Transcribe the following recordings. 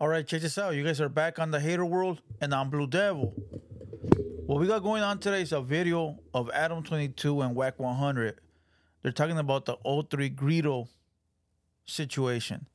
All right, check this out. You guys are back on the Hater World, and I'm Blue Devil. What we got going on today is a video of Adam 22 and Wack 100. They're talking about the 03 Greedo situation.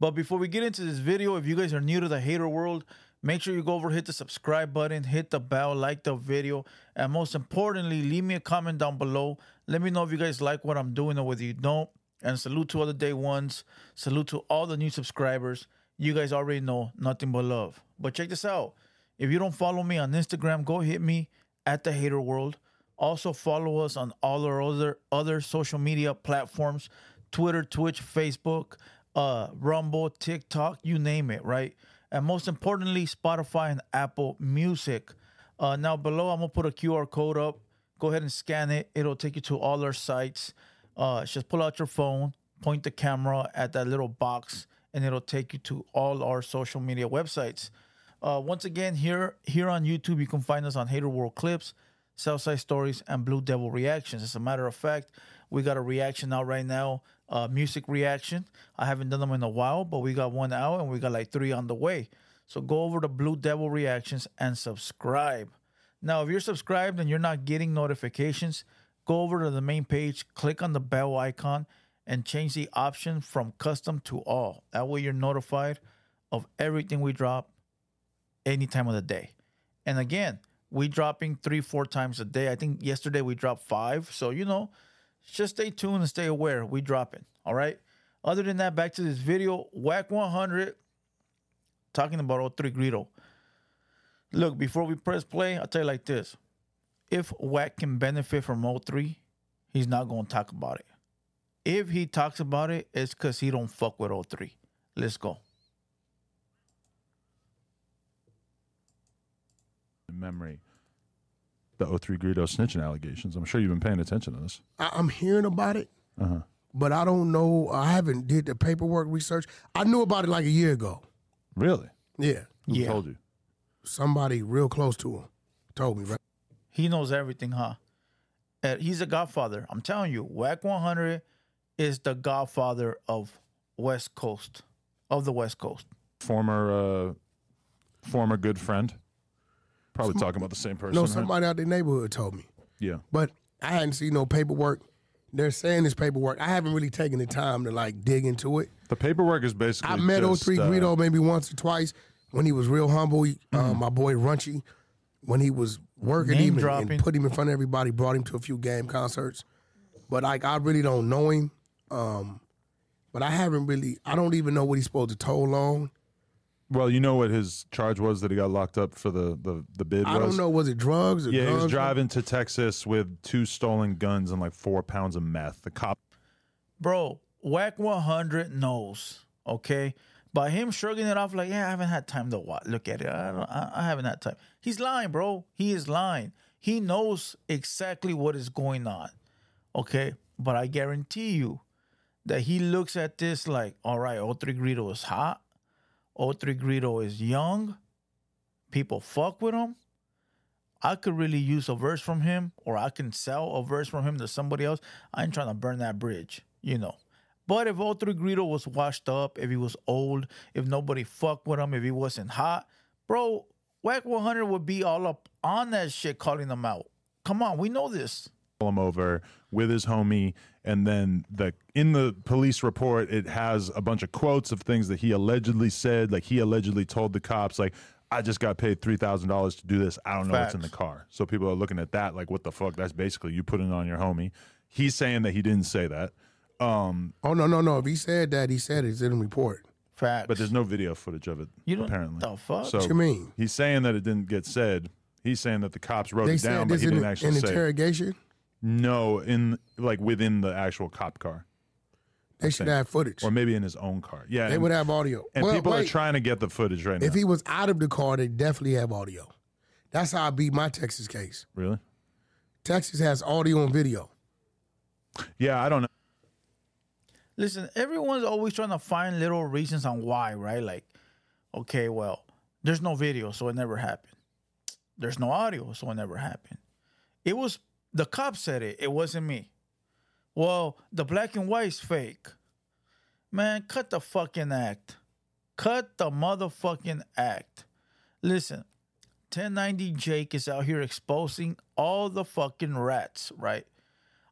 But before we get into this video, if you guys are new to the Hater World, make sure you go over, hit the subscribe button, hit the bell, like the video, and most importantly, leave me a comment down below. Let me know if you guys like what I'm doing or whether you don't. And salute to all the day ones. Salute to all the new subscribers. You guys already know nothing but love. But check this out. If you don't follow me on Instagram, go hit me at the Hater World. Also follow us on all our other other social media platforms: Twitter, Twitch, Facebook, uh, Rumble, TikTok, you name it, right? And most importantly, Spotify and Apple Music. Uh, now below, I'm gonna put a QR code up. Go ahead and scan it. It'll take you to all our sites. Uh, just pull out your phone, point the camera at that little box, and it'll take you to all our social media websites. Uh, once again, here here on YouTube, you can find us on Hater World Clips, Southside Stories, and Blue Devil Reactions. As a matter of fact, we got a reaction out right now, uh, music reaction. I haven't done them in a while, but we got one out, and we got like three on the way. So go over to Blue Devil Reactions and subscribe. Now, if you're subscribed and you're not getting notifications, go over to the main page, click on the bell icon, and change the option from custom to all. That way, you're notified of everything we drop any time of the day. And again, we dropping three, four times a day. I think yesterday we dropped five. So, you know, just stay tuned and stay aware. We dropping. All right. Other than that, back to this video. Wack 100 talking about 03 Greedo. Look, before we press play, I'll tell you like this. If Wack can benefit from 03, he's not going to talk about it. If he talks about it, it's because he don't fuck with 03. Let's go. memory the 03 Greedo snitching allegations. I'm sure you've been paying attention to this. I, I'm hearing about it, uh-huh. but I don't know. I haven't did the paperwork research. I knew about it like a year ago. Really? Yeah, Who Yeah. told you? somebody real close to him told me. Right? He knows everything, huh? And he's a godfather. I'm telling you, Wack 100 is the godfather of West Coast, of the West Coast. Former uh former good friend. Probably talking about the same person. No, right? somebody out the neighborhood told me, Yeah. but I hadn't seen no paperwork. They're saying this paperwork. I haven't really taken the time to like dig into it. The paperwork is basically I met just, 03 uh, Greedo maybe once or twice when he was real humble. He, Mm-hmm. uh, my boy Runchy, when he was working Name him and, dropping. and put him in front of everybody, brought him to a few game concerts. But like I really don't know him. Um, but I haven't really. I don't even know what he's supposed to toll on. Well, you know what his charge was that he got locked up for the the, the bid I was? don't know. Was it drugs or Yeah, he was guns? driving to Texas with two stolen guns and like four pounds of meth. The cop Bro, Wack 100 knows, okay? By him shrugging it off like, yeah, I haven't had time to wa- look at it. I, don't, I, I haven't had time. He's lying, bro. He is lying. He knows exactly what is going on, okay? But I guarantee you that he looks at this like, all right, 03 Greedo is hot. 03 Greedo is young. People fuck with him. I could really use a verse from him, or I can sell a verse from him to somebody else. I ain't trying to burn that bridge, you know. But if 03 Greedo was washed up, if he was old, if nobody fucked with him, if he wasn't hot, bro, Wack 100 would be all up on that shit calling him out. Come on, we know this. Pull him over with his homie and then the in the police report it has a bunch of quotes of things that he allegedly said like he allegedly told the cops like I just got paid three thousand dollars to do this. I don't know what's in the car. So people are looking at that like, what the fuck? That's basically you putting it on your homie. He's saying that he didn't say that, um, Oh no, no, no. If he said that, he said it's in the report. Facts. but there's no video footage of it. You don't- apparently. the fuck? So What you mean? he's saying that it didn't get said. He's saying that the cops wrote They it down, but he didn't an actually say. it. Interrogation. No, in like within the actual cop car, They should have footage. or maybe in his own car. Yeah, They and- would have audio. And Well, people are trying to get the footage right now. If he was out of the car, they definitely have audio. That's how I beat my Texas case. really? Texas has audio and video. Yeah, I don't know. Listen, everyone's always trying to find little reasons on why, right? Like, okay, well, there's no video, so it never happened. There's no audio, so it never happened. It was the cop said it. It wasn't me. Well, the black and white's fake. Man, cut the fucking act. Cut the motherfucking act. Listen, 1090 Jake is out here exposing all the fucking rats, right?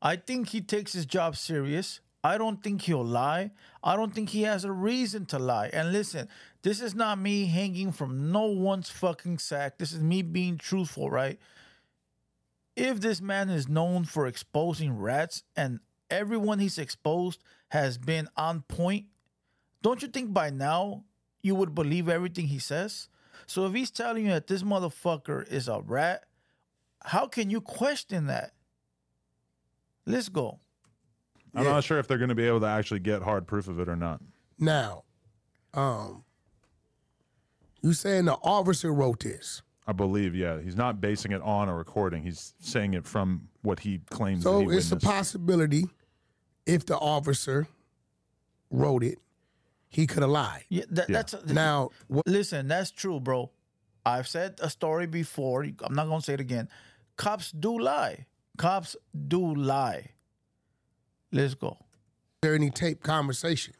I think he takes his job serious. I don't think he'll lie. I don't think he has a reason to lie. And listen, this is not me hanging from no one's fucking sack. This is me being truthful, right? If this man is known for exposing rats and everyone he's exposed has been on point, don't you think by now you would believe everything he says? So if he's telling you that this motherfucker is a rat, how can you question that? Let's go. I'm Yeah. not sure if they're going to be able to actually get hard proof of it or not. Now, um, you saying the officer wrote this? I believe, yeah, he's not basing it on a recording. He's saying it from what he claims. So he it's a possibility if the officer wrote it, he could have lied. Yeah, that, Yeah. that's Now, what, Listen, that's true, bro. I've said a story before. I'm not gonna say it again. Cops do lie. Cops do lie. Let's go. there any tape conversation?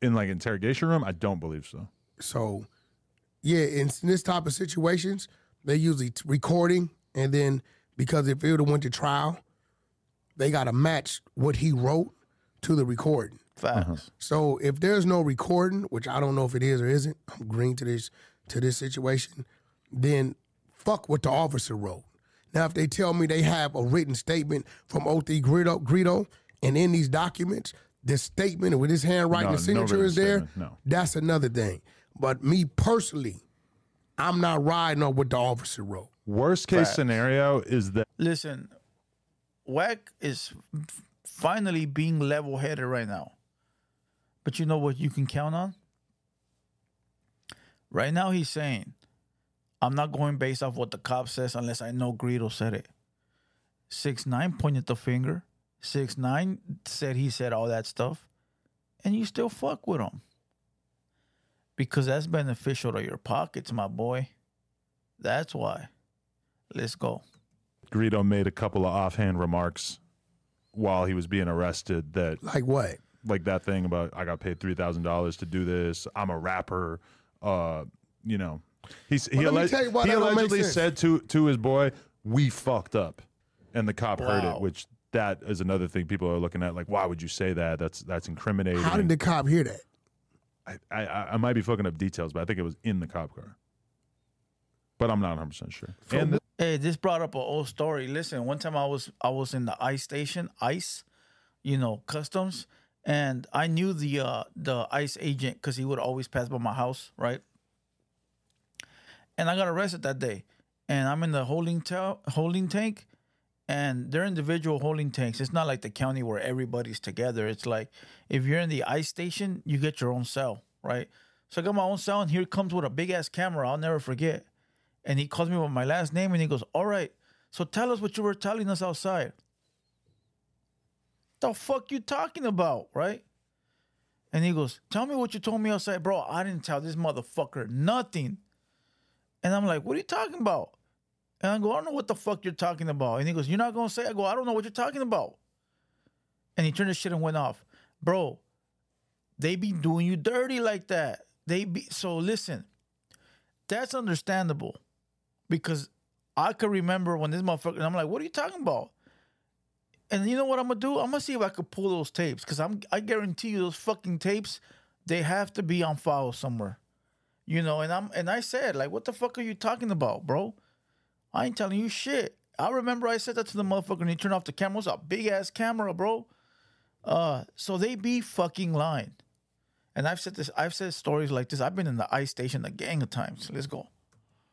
in like interrogation room. I don't believe so. So, yeah, in, in this type of situations, they usually t- recording, and then because if it would have went to trial, they got to match what he wrote to the recording. Facts. Uh-huh. So if there's no recording, which I don't know if it is or isn't, I'm green to this to this situation, then fuck what the officer wrote. Now if they tell me they have a written statement from 03 Greedo, Greedo and in these documents, this statement with his handwriting No, and no signature written is there, no. that's another thing. But me personally, I'm not riding on what the officer wrote. Worst case Facts. scenario is that Listen, Wack is finally being level headed right now. But you know what you can count on? Right now, he's saying, I'm not going based off what the cop says unless I know Greedo said it. Six nine pointed the finger. Six nine said he said all that stuff, and you still fuck with him because that's beneficial to your pockets, my boy. That's why. Let's go. Greedo made a couple of offhand remarks while he was being arrested that Like what? like that thing about I got paid three thousand dollars to do this. I'm a rapper. Uh, you know, he's he, Well, let me you he that don't make allegedly said to to his boy, "We fucked up," and the cop heard it. Which that is another thing people are looking at. Like, why would you say that? That's that's incriminating. How did the cop hear that? I, I I might be fucking up details, but I think it was in the cop car. But I'm not 100 percent sure. And the, Hey, this brought up an old story. Listen, one time I was I was in the ICE station, ICE, you know, customs, and I knew the uh the ICE agent because he would always pass by my house, right? And I got arrested that day, and I'm in the holding ta- holding tank, and they're individual holding tanks. It's not like the county where everybody's together. It's like if you're in the ICE station, you get your own cell, right? So I got my own cell, and here comes with a big ass camera. I'll never forget and he calls me with my last name and he goes, All right, so tell us what you were telling us outside. The fuck you talking about, right? And he goes, Tell me what you told me outside, bro. I didn't tell this motherfucker nothing. And I'm like, What are you talking about? And I go, I don't know what the fuck you're talking about. And he goes, You're not gonna say? I go, I don't know what you're talking about. And he turned his shit and went off. Bro, they be doing you dirty like that. They be so listen, that's understandable because I could remember when this motherfucker. And I'm like, what are you talking about? And you know what I'm gonna do? I'm gonna see if I could pull those tapes because I'm. I guarantee you, those fucking tapes, they have to be on file somewhere. You know, and I'm and I said like, what the fuck are you talking about, bro? I ain't telling you shit. I remember I said that to the motherfucker and he turned off the camera. It was a big ass camera, bro. Uh, so they be fucking lying. And I've said this. I've said stories like this. I've been in the ICE station a gang of times. Let's go.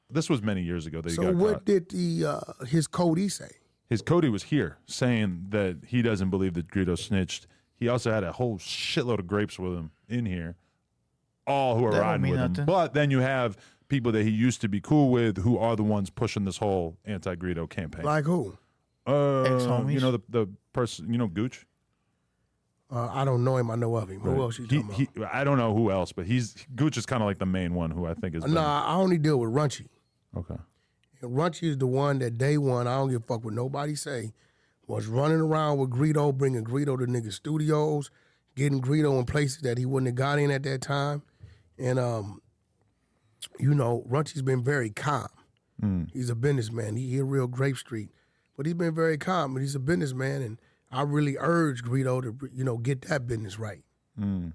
this was many years ago that he So got what caught. did the uh, his Cody say? His Cody was here saying that he doesn't believe that Greedo snitched. He also had a whole shitload of grapes with him in here, all who are That riding mean with him. But then you have people that he used to be cool with who are the ones pushing this whole anti-Greedo campaign. Like who? uh, Ex-homies? you know the the person, you know Gooch. Uh, I don't know him. I know of him. Who else you He, talking about? he, I don't know who else, but he's Gooch is kind of like the main one who I think is. been- Nah, I only deal with Runchy. Okay. And Runchy is the one that day one, I don't give a fuck what nobody say, was running around with Greedo, bringing Greedo to nigga studios, getting Greedo in places that he wouldn't have got in at that time. And um, you know, Runchy's been very calm. Mm. He's a businessman. He, he a real Grape Street, but he's been very calm. But he's a businessman, and I really urge Greedo to you know get that business right. Mm.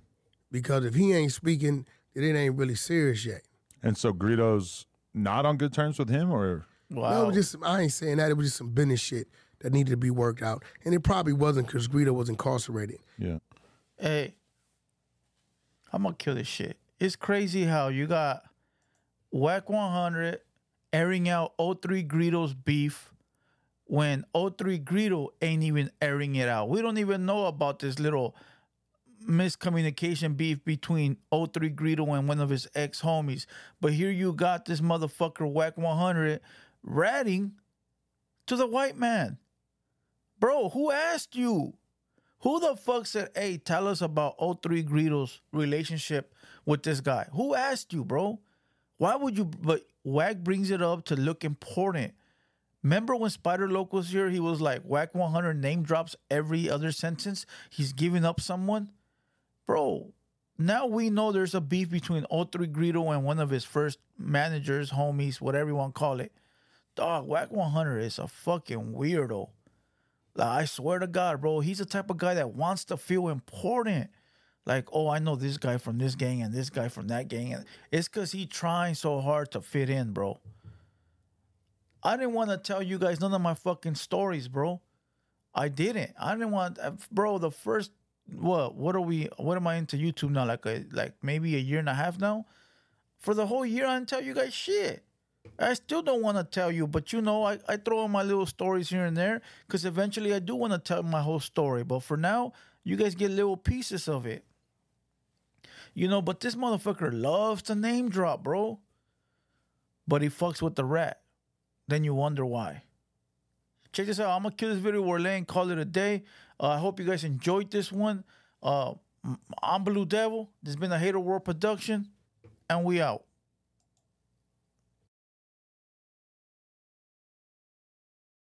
Because if he ain't speaking, then it ain't really serious yet. And so Greedo's not on good terms with him, or No, Wow. was just I ain't saying that. It was just some business shit that needed to be worked out, and it probably wasn't because Greedo was incarcerated. yeah, Hey, I'm gonna kill this shit. It's crazy how you got Wack 100 airing out 03 Greedo's beef when 03 Greedo ain't even airing it out. We don't even know about this little miscommunication beef between 03 Greedo and one of his ex homies. But here you got this motherfucker Wack 100 ratting to the white man. Bro, who asked you? Who the fuck said, hey, tell us about 03 Greedo's relationship with this guy? Who asked you, bro? Why would you? But Wag brings it up to look important. Remember when Spider Loc was here? He was like, Wack 100 name drops every other sentence. He's giving up someone. Bro, now we know there's a beef between 03 Greedo and one of his first managers, homies, whatever you want to call it. Dog, Wack 100 is a fucking weirdo. Like, I swear to God, bro, he's the type of guy that wants to feel important. Like, oh, I know this guy from this gang and this guy from that gang. And it's because he trying so hard to fit in, bro. I didn't want to tell you guys none of my fucking stories, bro. I didn't. I didn't want, uh, bro. The first, what? What are we? What am I into YouTube now? Like a, like maybe a year and a half now. For the whole year, I didn't tell you guys shit. I still don't want to tell you, but you know, I, I throw in my little stories here and there because eventually I do want to tell my whole story. But for now, you guys get little pieces of it. You know, but this motherfucker loves to name drop, bro. But he fucks with the rat. Then you wonder why. Check this out. I'm gonna kill this video. We're laying, call it a day. Uh, I hope you guys enjoyed this one. Uh, I'm Blue Devil. This has been a Hater World production, and we out.